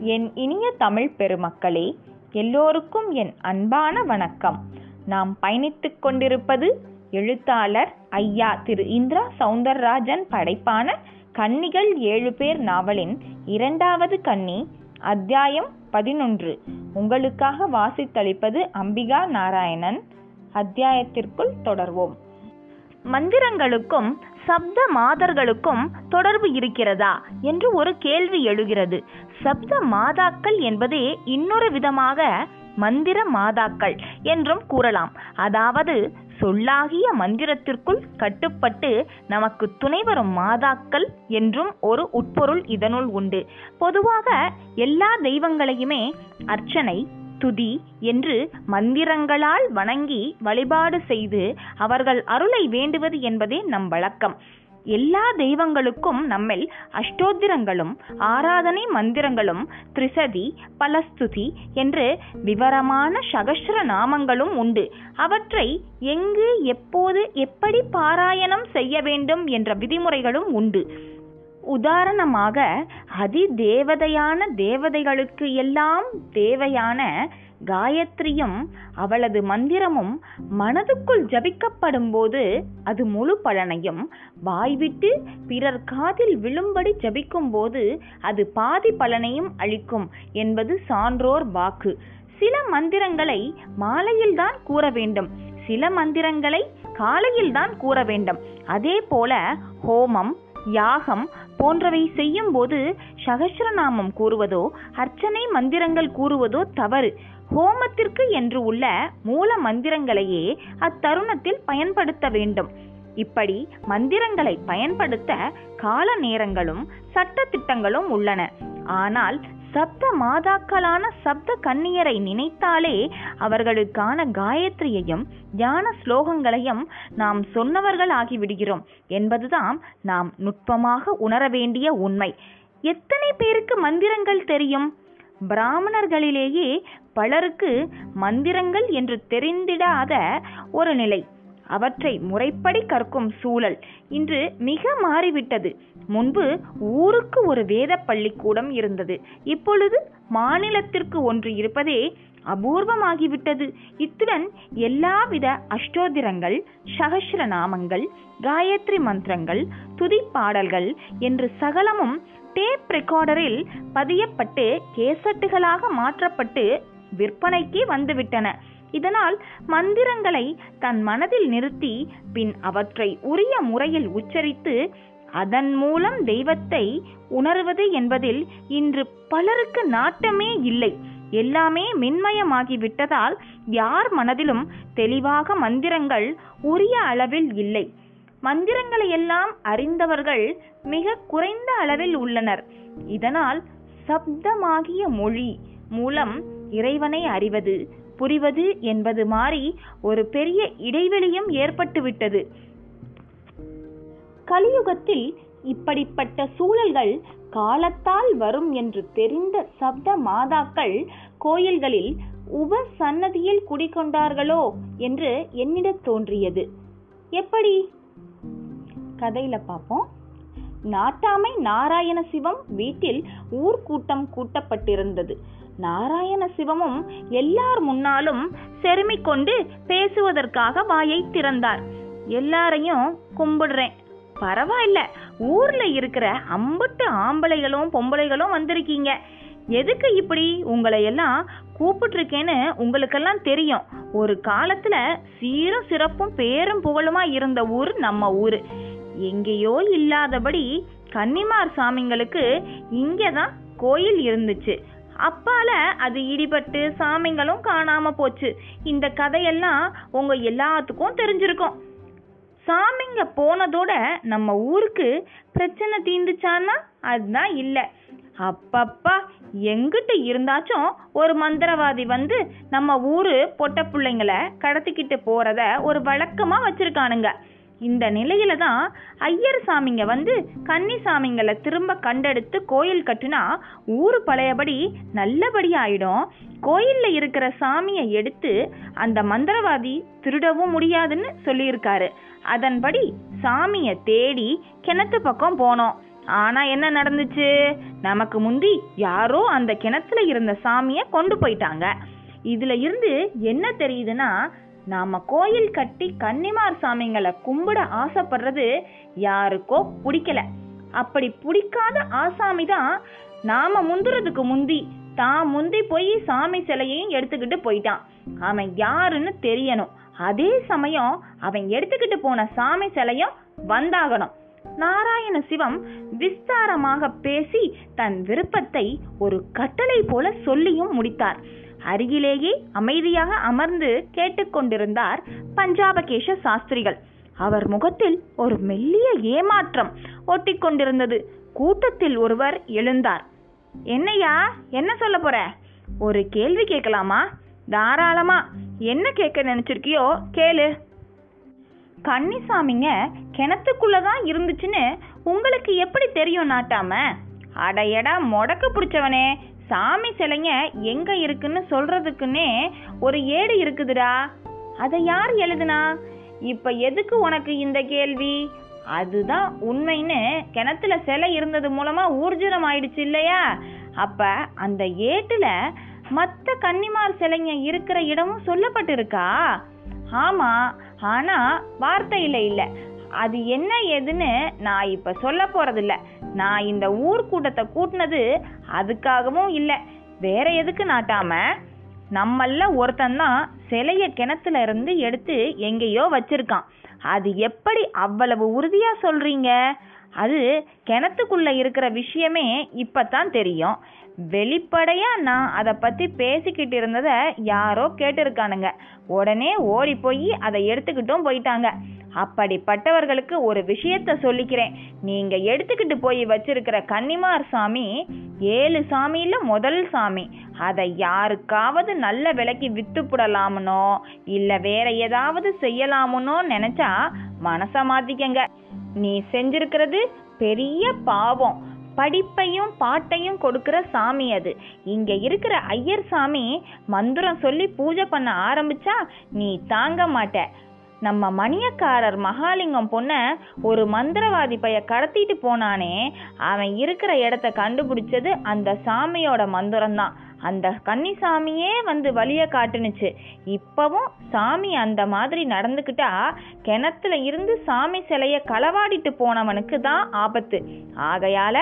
என் இனிய தமிழ் பெருமக்களே எல்லோருக்கும் என் அன்பான வணக்கம். நாம் பயணித்து கொண்டிருப்பது எழுத்தாளர் ஐயா திரு இந்திரா சவுந்தரராஜன் படைப்பான கன்னிகள் ஏழு பேர் நாவலின் இரண்டாவது கன்னி அத்தியாயம் பதினொன்று. உங்களுக்காக வாசித்தளிப்பது அம்பிகா நாராயணன். அத்தியாயத்திற்குள் தொடர்வோம். மந்திரங்களுக்கும் சப்த மாதர்களுக்கும் தொடர்பு இருக்கிறதா என்று ஒரு கேள்வி எழுகிறது. சப்த மாதாக்கள் என்பதே இன்னொரு விதமாக மந்திர மாதாக்கள் என்றும் கூறலாம். அதாவது சொல்லாகிய மந்திரத்திற்குள் கட்டுப்பட்டு நமக்கு துணை வரும் மாதாக்கள் என்றும் ஒரு உட்பொருள் இதனுள் உண்டு. பொதுவாக எல்லா தெய்வங்களையுமே அர்ச்சனை துதி என்று மந்திரங்களால் வணங்கி வழிபாடு செய்து அவர்கள் அருளை வேண்டுவது என்பதே நம் வழக்கம். எல்லா தெய்வங்களுக்கும் நம்மில் அஷ்டோத்திரங்களும் ஆராதனை மந்திரங்களும் திரிசதி பலஸ்துதி என்று விவரமான சகஸ்ர நாமங்களும் உண்டு. அவற்றை எங்கு எப்போது எப்படி பாராயணம் செய்ய வேண்டும் என்ற விதிமுறைகளும் உண்டு. உதாரணமாக அதி தேவதையான தேவதைகளுக்கு எல்லாம் தேவையான காயத்ரியும் அவளது மந்திரமும் மனதுக்குள் ஜபிக்கப்படும் போது அது முழு பலனையும் வாய்விட்டு பிறர் காதில் விழும்படி ஜபிக்கும் போது அது பாதி பலனையும் அளிக்கும் என்பது சான்றோர் வாக்கு. சில மந்திரங்களை மாலையில் தான் கூற வேண்டும். சில மந்திரங்களை காலையில் தான் கூற வேண்டும். அதே போல ஹோமம் யாகம் போன்றவை செய்யும் போது சகஸ்ரநாமம் கூறுவதோ அர்ச்சனை மந்திரங்கள் கூறுவதோ தவறு. ஹோமத்திற்கு என்று உள்ள மூல மந்திரங்களையே அத்தருணத்தில் பயன்படுத்த வேண்டும். இப்படி மந்திரங்களை பயன்படுத்த கால நேரங்களும் சட்ட திட்டங்களும் உள்ளன. ஆனால் சப்த மாதாக்களான சப்த கன்னியரை நினைத்தாலே அவர்களுக்கான காயத்ரியையும் ஞான ஸ்லோகங்களையும் நாம் சொன்னவர்கள் ஆகிவிடுகிறோம் என்பதுதான் நாம் நுட்பமாக உணர வேண்டிய உண்மை. எத்தனை பேருக்கு மந்திரங்கள் தெரியும்? பிராமணர்களிலேயே பலருக்கு மந்திரங்கள் என்று தெரிந்திடாத ஒரு நிலை. அவற்றை முறைப்படி கற்கும் சூழல் இன்று மிக மாறிவிட்டது. முன்பு ஊருக்கு ஒரு வேத பள்ளிக்கூடம் இருந்தது. இப்பொழுது மாநிலத்திற்கு ஒன்று இருப்பதே அபூர்வமாகிவிட்டது. இத்துடன் எல்லாவித அஷ்டோத்திரங்கள் சகசிர நாமங்கள் காயத்ரி மந்திரங்கள் துதி பாடல்கள் என்று சகலமும் டேப் ரெக்கார்டரில் பதியப்பட்டு கேசட்டுகளாக மாற்றப்பட்டு விற்பனைக்கு வந்துவிட்டன. இதனால் மந்திரங்களை தன் மனதில் நிறுத்தி பின் அவற்றை உரிய முறையில் உச்சரித்து அதன் மூலம் தெய்வத்தை உணர்வது என்பதில் இன்று பலருக்கு நாட்டமே இல்லை. எல்லாமே மின்மயமாகிவிட்டதால் யார் மனதிலும் தெளிவாக மந்திரங்கள் உரிய அளவில் இல்லை. மந்திரங்களை எல்லாம் அறிந்தவர்கள் மிக குறைந்த அளவில் உள்ளனர். இதனால் சப்தமாகிய மொழி மூலம் இறைவனை அறிவது புரிவது என்பது மாறி ஒரு பெரிய இடைவெளியும் ஏற்பட்டுவிட்டது. கலியுகத்தில் இப்படிப்பட்ட சூழல்கள் காலத்தால் வரும் என்று தெரிந்த சப்த மாதாக்கள் கோயில்களில் உப சன்னதியில் குடிக்கொண்டார்களோ என்று என்னிட தோன்றியது. எப்படி? கதையில பார்ப்போம். நாட்டாமை நாராயண சிவம் வீட்டில் ஊர்க்கூட்டம் கூட்டப்பட்டிருந்தது. நாராயண சிவமும் எல்லார் முன்னாலும் செருமிக் கொண்டு பேசுவதற்காக வாயை திறந்தார். எல்லாரையும் கும்பிடுறேன். பரவாயில்ல ஊர்ல இருக்கிற அம்பட்டு ஆம்பளைகளும் பொம்பளைகளும் வந்திருக்கீங்க. எதுக்கு இப்படி உங்களை எல்லாம் கூப்பிட்டுருக்கேன்னு உங்களுக்கெல்லாம் தெரியும். ஒரு காலத்துல சீரும் சிறப்பும் பேரும் புகழுமா இருந்த ஊர் நம்ம ஊர். எங்கேயோ இல்லாதபடி கன்னிமார் சாமிங்களுக்கு இங்கே தான் கோயில் இருந்துச்சு. அப்பால அது இடிபட்டு சாமிங்களும் காணாம போச்சு. இந்த கதையெல்லாம் உங்க எல்லாத்துக்கும் தெரிஞ்சிருக்கும். சாமிங்க போனதோட நம்ம ஊருக்கு பிரச்சனை தீந்துச்சான்னா அதுதான் இல்லை. அப்பப்பா எங்கிட்ட இருந்தாச்சும் ஒரு மந்திரவாதி வந்து நம்ம ஊரு பொட்ட பிள்ளைங்களை கடத்திக்கிட்டு போறத ஒரு வழக்கமா வச்சிருக்கானுங்க. இந்த நிலையில தான் ஐயர் சாமிங்க வந்து கன்னி சாமிங்களை திரும்ப கண்டெடுத்து கோயில் கட்டுனா ஊர் பழையபடி நல்லபடி ஆயிடும். கோயிலில் இருக்கிற சாமியை எடுத்து அந்த மந்திரவாதி திருடவும் முடியாதுன்னு சொல்லியிருக்காரு. அதன்படி சாமியை தேடி கிணத்து பக்கம் போனோம். ஆனால் என்ன நடந்துச்சு? நமக்கு முந்தி யாரோ அந்த கிணத்துல இருந்த சாமியை கொண்டு போயிட்டாங்க. இதில் இருந்து என்ன தெரியுதுன்னா நாம கோயில் கட்டி கன்னிமார் சாமிங்களை கும்பிட ஆசைப்படுறது யாருக்கோ பிடிக்கல. அப்படி பிடிக்காத ஆசாமி தான் நாம முந்துறதுக்கு முந்தி தான் முந்தி போய் சாமி சிலையையும் எடுத்துக்கிட்டு போயிட்டான். அவன் யாருன்னு தெரியணும். அதே சமயம் அவன் எடுத்துக்கிட்டு போன சாமி சிலையும் வந்தாகணும். நாராயண சிவம் விஸ்தாரமாக பேசி தன் விருப்பத்தை ஒரு கட்டளை போல சொல்லியும் முடித்தார். அருகிலேயே அமைதியாக அமர்ந்து கேட்டுக்கொண்டிருந்தார் பஞ்சாபகேஷ சாஸ்திரிகள். அவர் முகத்தில் ஒரு மெல்லிய ஏமாற்றம் ஒட்டிக்கொண்டிருந்தது. கூட்டத்தில் ஒருவர் எழுந்தார். என்னையா என்ன சொல்ல போற? ஒரு கேள்வி கேட்கலாமா? தாராளமா. என்ன கேட்க நினைச்சிருக்கியோ கேளு. கன்னிசாமிங்க கிணத்துக்குள்ளதான் இருந்துச்சுன்னு உங்களுக்கு எப்படி தெரியும் நாட்டாம? அடையடா முடக்க பிடிச்சவனே. சாமி சிலைங்க எங்க இருக்குன்னு சொல்றதுக்குன்னே ஒரு ஏடு இருக்குதுடா. அதை யார் எழுதுனா? இப்ப எதுக்கு உனக்கு இந்த கேள்வி? அதுதான் உண்மைன்னு கிணத்துல சிலை இருந்தது மூலமா ஊர்ஜிதம் ஆயிடுச்சு இல்லையா? அப்ப அந்த ஏட்டுல மற்ற கன்னிமார் சிலைங்க இருக்கிற இடமும் சொல்லப்பட்டிருக்கா? ஆமா ஆனா வார்த்தையில இல்லை அது என்ன ஏதுன்னு நான் இப்ப சொல்ல போறதில்லை. நான் இந்த ஊர் கூட்டத்தை கூட்டினது அதுக்காகவும் இல்லை. வேற எதுக்கு நாட்டாம? நம்மள ஒருத்தன் தான் சிலைய கிணத்துல இருந்து எடுத்து எங்கேயோ வச்சிருக்கான். அது எப்படி அவ்வளவு உறுதியா சொல்றீங்க? அது கிணத்துக்குள்ள இருக்கிற விஷயமே இப்பத்தான் தெரியும். வெளிப்படையா நான் அதை பத்தி பேசிக்கிட்டு இருந்ததை யாரோ கேட்டிருக்கானுங்க. உடனே ஓடி போய் அதை எடுத்துக்கிட்டும் போயிட்டாங்க. அப்படிப்பட்டவர்களுக்கு ஒரு விஷயத்த சொல்லிக்கிறேன். நீங்க எடுத்துக்கிட்டு போய் வச்சிருக்கிற கன்னிமார் சாமி ஏழு சாமியில முதல் சாமி. அதை யாருக்காவது நல்ல விலைக்கு வித்துப்புடலாமனோ இல்லை வேற ஏதாவது செய்யலாமனோ நினைச்சா மனசை மாத்திக்கங்க. நீ செஞ்சிருக்கிறது பெரிய பாவம். படிப்பையும் பாட்டையும் கொடுக்கிற சாமி அது. இங்க இருக்கிற ஐயர் சாமி மந்திரம் சொல்லி பூஜை பண்ண ஆரம்பிச்சா நீ தாங்க மாட்ட. நம்ம மணியக்காரர் மகாலிங்கம் பொண்ண ஒரு மந்திரவாதி பைய கடத்திட்டு போனானே அவன் இருக்கிற இடத்த கண்டுபிடிச்சது அந்த சாமியோட மந்திரம் தான் அந்த கன்னிசாமியே வந்து வழிய காட்டுனுச்சு. இப்பவும் சாமி அந்த மாதிரி நடந்துக்கிட்டா கிணத்துல இருந்து சாமி சிலைய களவாடிட்டு போனவனுக்கு தான் ஆபத்து. ஆகையால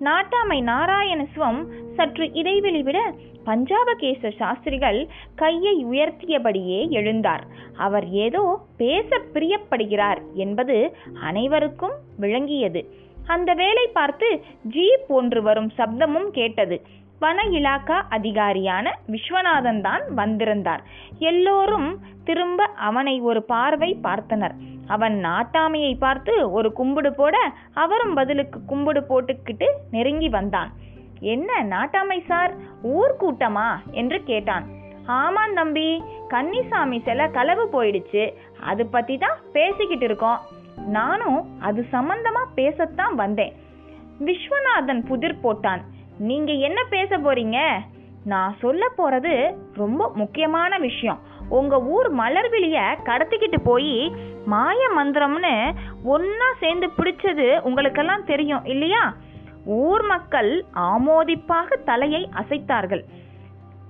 நாட்டாமை நாராயணசுவம் சற்று இடைவெளி விட பஞ்சாபகேச சாஸ்திரிகள் கையை உயர்த்தியபடியே எழுந்தார். அவர் ஏதோ பேச பிரியப்படுகிறார் என்பது அனைவருக்கும் விளங்கியது. அந்த வேலை பார்த்து ஜீப் ஒன்று வரும் சப்தமும் கேட்டது. வன இலாக்கா அதிகாரியான விஸ்வநாதன் தான் வந்திருந்தார். எல்லோரும் திரும்ப அவனை ஒரு பார்வை பார்த்தனர். அவன் நாட்டாமையை பார்த்து ஒரு கும்பிடு போட அவரும் பதிலுக்கு கும்பிடு போட்டுக்கிட்டு நெருங்கி வந்தான். என்ன நாட்டாமை சார்? ஊர் கூட்டமா? என்று கேட்டான். ஆமாம் தம்பி கன்னிசாமி சில களவு போயிடுச்சு. அது பற்றி தான் பேசிக்கிட்டு இருக்கோம். நானும் அது சம்பந்தமாக பேசத்தான் வந்தேன். விஸ்வநாதன் புதிர் போட்டான். நீங்கள் என்ன பேச போறீங்க? நான் சொல்ல போகிறது ரொம்ப முக்கியமான விஷயம். உங்கள் ஊர் மலர்விழியை கடத்திக்கிட்டு போய் மாய மந்திரம்னு ஒன்றா சேர்ந்து பிடிச்சது உங்களுக்கெல்லாம் தெரியும் இல்லையா? ஊர் மக்கள் ஆமோதிப்பாக தலையை அசைத்தார்கள்.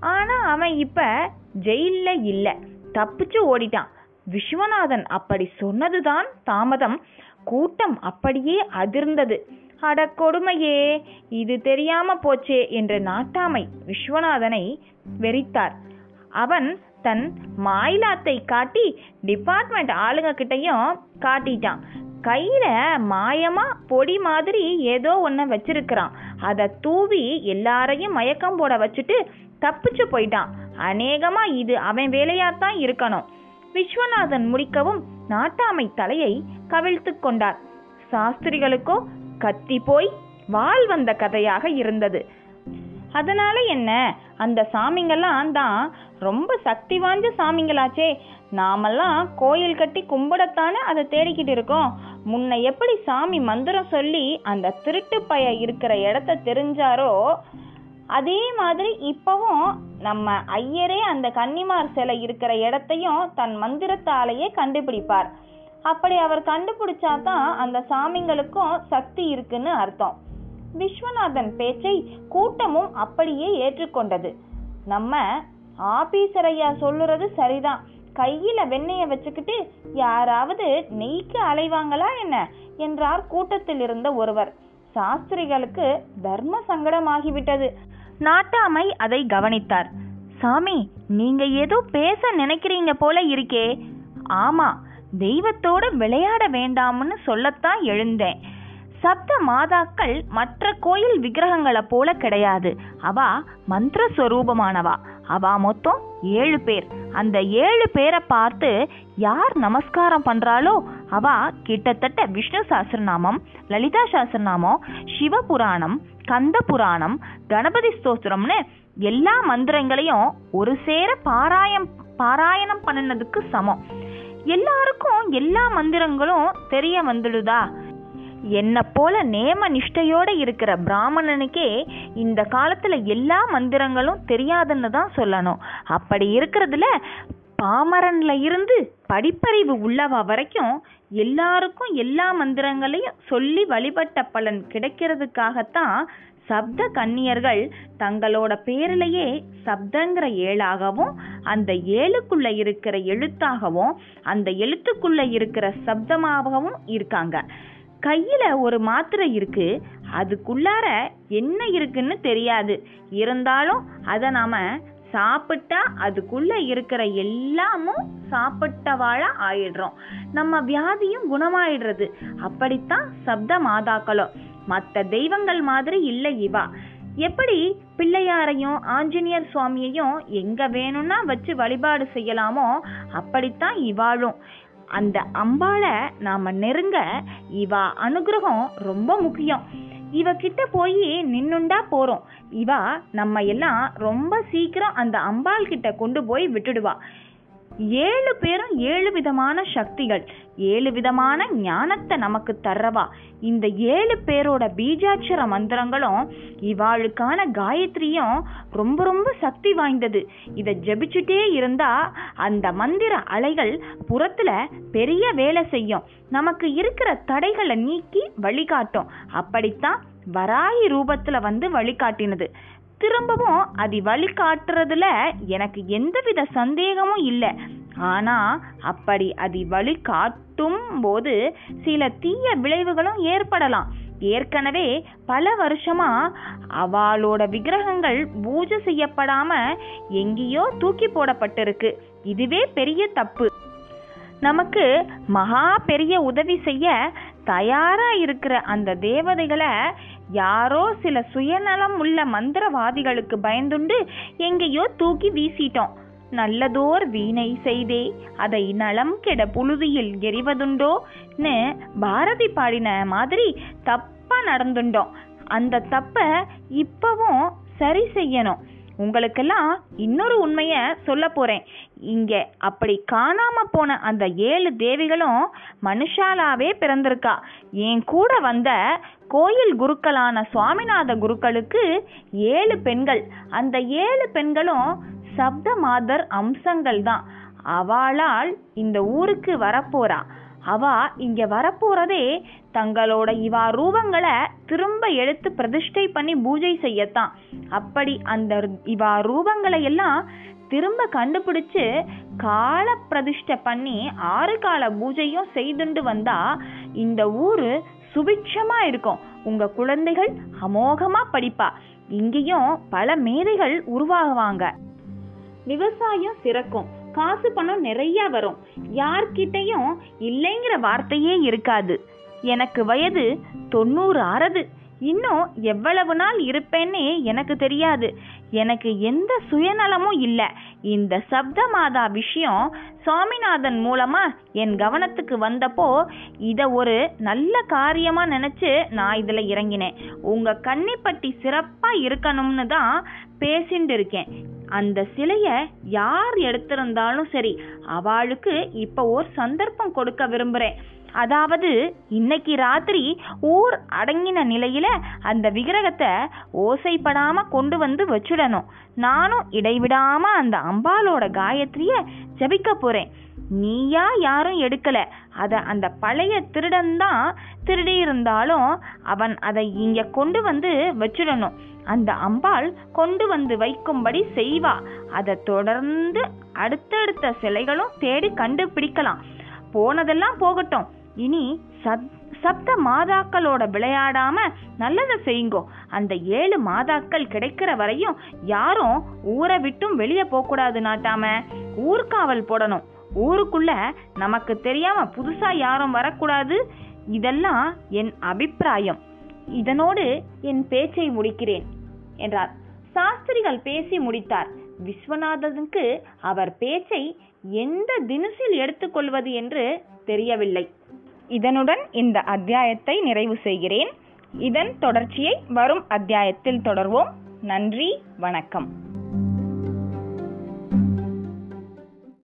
ஆனா அவன் இப்ப ஜெயிலில் இல்ல. தப்பிச்சு ஓடிட்டான். விஸ்வநாதன் அப்படி சொன்னதுதான் தாமதம். கூட்டம் அப்படியே அதிர்ந்தது. அட கொடுமையே இது தெரியாம போச்சே என்ற நாட்டாமை விஸ்வநாதனை வெறித்தார். அவன் தன் மாயிலாத்தை காட்டி டிபார்ட்மெண்ட் ஆளுங்கக்கிட்டயும் காட்டிட்டான். கையில் மாயமாக பொடி மாதிரி ஏதோ ஒன்று வச்சிருக்கிறான். அதை தூவி எல்லாரையும் மயக்கம் போட வச்சுட்டு தப்பிச்சு போயிட்டான். அநேகமாக இது அவன் வேலையாத்தான் இருக்கணும். விஸ்வநாதன் முடிக்கவும் நாட்டாமை தலையை கவிழ்த்து கொண்டார். சாஸ்திரிகளுக்கோ கத்தி போய் வாள் வந்த கதையாக இருந்தது. அதனால என்ன? அந்த சாமிங்கெல்லாம் தான் ரொம்ப சக்தி வாய்ந்த சாமிங்களாச்சே. நாமெல்லாம் கோயில் கட்டி கும்பிடத்தானே அதை தேடிக்கிட்டு இருக்கோம். முன்ன எப்படி சாமி மந்திரம் சொல்லி அந்த திருட்டு பய இருக்கிற இடத்த தெரிஞ்சாரோ அதே மாதிரி இப்பவும் நம்ம ஐயரே அந்த கன்னிமார் சிலை இருக்கிற இடத்தையும் தன் மந்திரத்தாலேயே கண்டுபிடிப்பார். அப்படி அவர் கண்டுபிடிச்சா தான் அந்த சாமிங்களுக்கும் சக்தி இருக்குன்னு அர்த்தம். விஸ்வநாதன் பேச்சை கூட்டமும் அப்படியே ஏற்றுக்கொண்டது. நம்ம ஆபீசர் ஐயா சொல்லுறது சரிதான். கையில வெண்ணெய வச்சுக்கிட்டு யாராவது நெய்க்கு அலைவாங்களா என்ன? என்றார் கூட்டத்தில் இருந்த ஒருவர். சாஸ்திரிகளுக்கு தர்ம சங்கடமாகிவிட்டது. நாட்டாமை அதை கவனித்தார். சாமி நீங்க ஏதோ பேச நினைக்கிறீங்க போல இருக்கே. ஆமா தெய்வத்தோட விளையாட வேண்டாம்னு சொல்லத்தான் எழுந்தேன். சப்த மாதாக்கள் மற்ற கோயில் விக்கிரகங்களை போல கிடையாது. அவா மந்திர ஸ்வரூபமானவா அவா மொத்தம் ஏழு பேர். அந்த ஏழு பேரை பார்த்து யார் நமஸ்காரம் பண்ணுறாளோ அவா கிட்டத்தட்ட விஷ்ணு சாஸ்திரநாமம் லலிதா சாஸ்திரநாமம் சிவபுராணம் கந்த புராணம் கணபதி ஸ்தோத்திரம்னு எல்லா மந்திரங்களையும் ஒரு சேர பாராயம் பாராயணம் பண்ணினதுக்கு சமம். எல்லாருக்கும் எல்லா மந்திரங்களும் தெரிய வந்துடுதா? என்னை போல நேம நிஷ்டையோடு இருக்கிற பிராமணனுக்கே இந்த காலத்தில் எல்லா மந்திரங்களும் தெரியாதுன்னு தான் சொல்லணும். அப்படி இருக்கிறதுல பாமரன்ல இருந்து படிப்பறிவு உள்ளவா வரைக்கும் எல்லாருக்கும் எல்லா மந்திரங்களையும் சொல்லி வழிபட்ட பலன் கிடைக்கிறதுக்காகத்தான் சப்த கன்னியர்கள் தங்களோட பேரிலேயே சப்தங்கிற ஏழாகவும் அந்த ஏழுக்குள்ள இருக்கிற எழுத்தாகவும் அந்த எழுத்துக்குள்ள இருக்கிற சப்தமாகவும் இருக்காங்க. கையில் ஒரு மாத்திரை இருக்கு அதுக்குள்ளார என்ன இருக்குன்னு தெரியாது. இருந்தாலும் அதை நாம் சாப்பிட்டா அதுக்குள்ளே இருக்கிற எல்லாமும் சாப்பிட்டவாழா ஆயிடுறோம். நம்ம வியாதியும் குணமாயிடுறது. அப்படித்தான் சப்த மாதாக்களும். மற்ற தெய்வங்கள் மாதிரி இல்லை இவா. எப்படி பிள்ளையாரையும் ஆஞ்சநேயர் சுவாமியையும் எங்க வேணும்னா வச்சு வழிபாடு செய்யலாமோ அப்படித்தான் இவாளும். அந்த அம்பாளை நாம நெருங்க இவா அனுகிரகம் ரொம்ப முக்கியம். இவகிட்ட போய் நின்னுண்டா போகிறோம் இவா நம்ம எல்லாம் ரொம்ப சீக்கிரம் அந்த அம்பாள் கிட்ட கொண்டு போய் விட்டுடுவா. ஏழு பேரும் ஏழு விதமான சக்திகள் ஏழு விதமான ஞானத்தை நமக்கு தர்றவா இந்த ஏழு பேரோட பீஜாட்சர மந்திரங்களும் இவாளுக்கான காயத்ரியும் ரொம்ப ரொம்ப சக்தி வாய்ந்தது. இதை ஜபிச்சுட்டே இருந்தா அந்த மந்திர அலைகள் புறத்துல பெரிய வேலை செய்யும். நமக்கு இருக்கிற தடைகளை நீக்கி வழிகாட்டும். அப்படித்தான் வராயி ரூபத்துல வந்து வழிகாட்டினது. திரும்பவும் அது வழிகாட்டுறதுல எனக்கு எந்தவித சந்தேகமும் இல்லை. ஆனால் அப்படி அது வழிகாட்டும் போது சில தீய விளைவுகளும் ஏற்படலாம். ஏற்கனவே பல வருஷமா அவளோட விக்கிரகங்கள் பூஜை செய்யப்படாம எங்கேயோ தூக்கி போடப்பட்டிருக்கு. இதுவே பெரிய தப்பு. நமக்கு மகா பெரிய உதவி செய்ய தயாரா இருக்கிற அந்த தேவதைகளை யாரோ சில சுயநலம் உள்ள மந்திரவாதிகளுக்கு பயந்துண்டு எங்கேயோ தூக்கி வீசிட்டோம். நல்லதோர் வீணை செய்தே அதை நலம் கெட புழுதியில் எறிவதுண்டோன்னு பாரதி பாடின மாதிரி தப்பா நடந்துட்டோம் அந்த தப்ப இப்பவும் சரி செய்யணும். உங்களுக்கெல்லாம் இன்னொரு உண்மையை சொல்ல போறேன். இங்கே அப்படி காணாம போன அந்த ஏழு தேவிகளும் மனுஷாலாவே பிறந்திருக்கா. என் கூட வந்த கோயில் குருக்களான சுவாமிநாத குருக்களுக்கு ஏழு பெண்கள். அந்த ஏழு பெண்களும் சப்த மாதர் அம்சங்கள் தான். அவளால் இந்த ஊருக்கு வரப்போறா. அவ இங்க வரப்போறதே தங்களோட இவா ரூபங்களை திரும்ப எடுத்து பிரதிஷ்டை பண்ணி பூஜை செய்யத்தான். அப்படி அந்த இவா ரூபங்களை எல்லாம் திரும்ப கண்டுபிடிச்சு கால பிரதிஷ்டை பண்ணி ஆறு கால பூஜையும் செய்துண்டு வந்தா இந்த ஊரு சுபிட்சமா இருக்கும். உங்க குழந்தைகள் அமோகமா படிப்பா. இங்கேயும் பல மேதைகள் உருவாகுவாங்க. விவசாயம் சிறக்கும். காசு பணம் நிறைய வரும். யார்கிட்டையும் இல்லைங்கிற வார்த்தையே இருக்காது. எனக்கு வயது தொண்ணூறு ஆறது. இன்னும் எவ்வளவு நாள் இருப்பேன்னே எனக்கு தெரியாது. எனக்கு எந்த சுயநலமும் இல்லை. இந்த சப்த மாதா விஷயம் சுவாமிநாதன் மூலமா என் கவனத்துக்கு வந்தப்போ இதை ஒரு நல்ல காரியமா நினைச்சு நான் இதில் இறங்கினேன். உங்க கன்னிப்பட்டி சிறப்பா இருக்கணும்னு தான் பேசிட்டு இருக்கேன் அந்த சிலைய யார் எடுத்திருந்தாலும் சரி அவளுக்கு இப்ப ஒரு சந்தர்ப்பம் கொடுக்க விரும்புறேன். அதாவது இன்னைக்கு ராத்திரி ஊர் அடங்கின நிலையில அந்த விக்கிரகத்தை ஓசைப்படாம கொண்டு வந்து வச்சுடணும். நானும் இடைவிடாம அந்த அம்பாலோட காயத்ரிய ஜபிக்க போறேன். நீயா யாரும் எடுக்கல. அதை அந்த பழைய திருடன் தான் திருடி இருந்தாலும் அவன் அதை இங்க கொண்டு வந்து வச்சிடணும். அந்த அம்பாள் கொண்டு வந்து வைக்கும்படி செய்வா. அதை தொடர்ந்து அடுத்தடுத்த சிலைகளும் தேடி கண்டுபிடிக்கலாம். போனதெல்லாம் போகட்டும். இனி சத் சப்த மாதாக்களோட விளையாடாம நல்லதை செய்யுங்கோ. அந்த ஏழு மாதாக்கள் கிடைக்கிற வரையும் யாரும் ஊரை விட்டும் வெளியே போகக்கூடாது நாட்டாம. ஊர்காவல் போடணும். ஊருக்குள்ள நமக்கு தெரியாம புதுசா யாரும் வரக்கூடாது. இதெல்லாம் என் அபிப்பிராயம். இதனோடு என் பேச்சை முடிக்கிறேன். என்றார். சாஸ்திரிகள் பேசி முடித்தார். விஸ்வநாதனுக்கு அவர் பேச்சை எந்த தினசில் எடுத்துக்கொள்வது என்று தெரியவில்லை. இதனுடன் இந்த அத்தியாயத்தை நிறைவு செய்கிறேன். இதன் தொடர்ச்சியை வரும் அத்தியாயத்தில் தொடர்வோம். நன்றி வணக்கம்.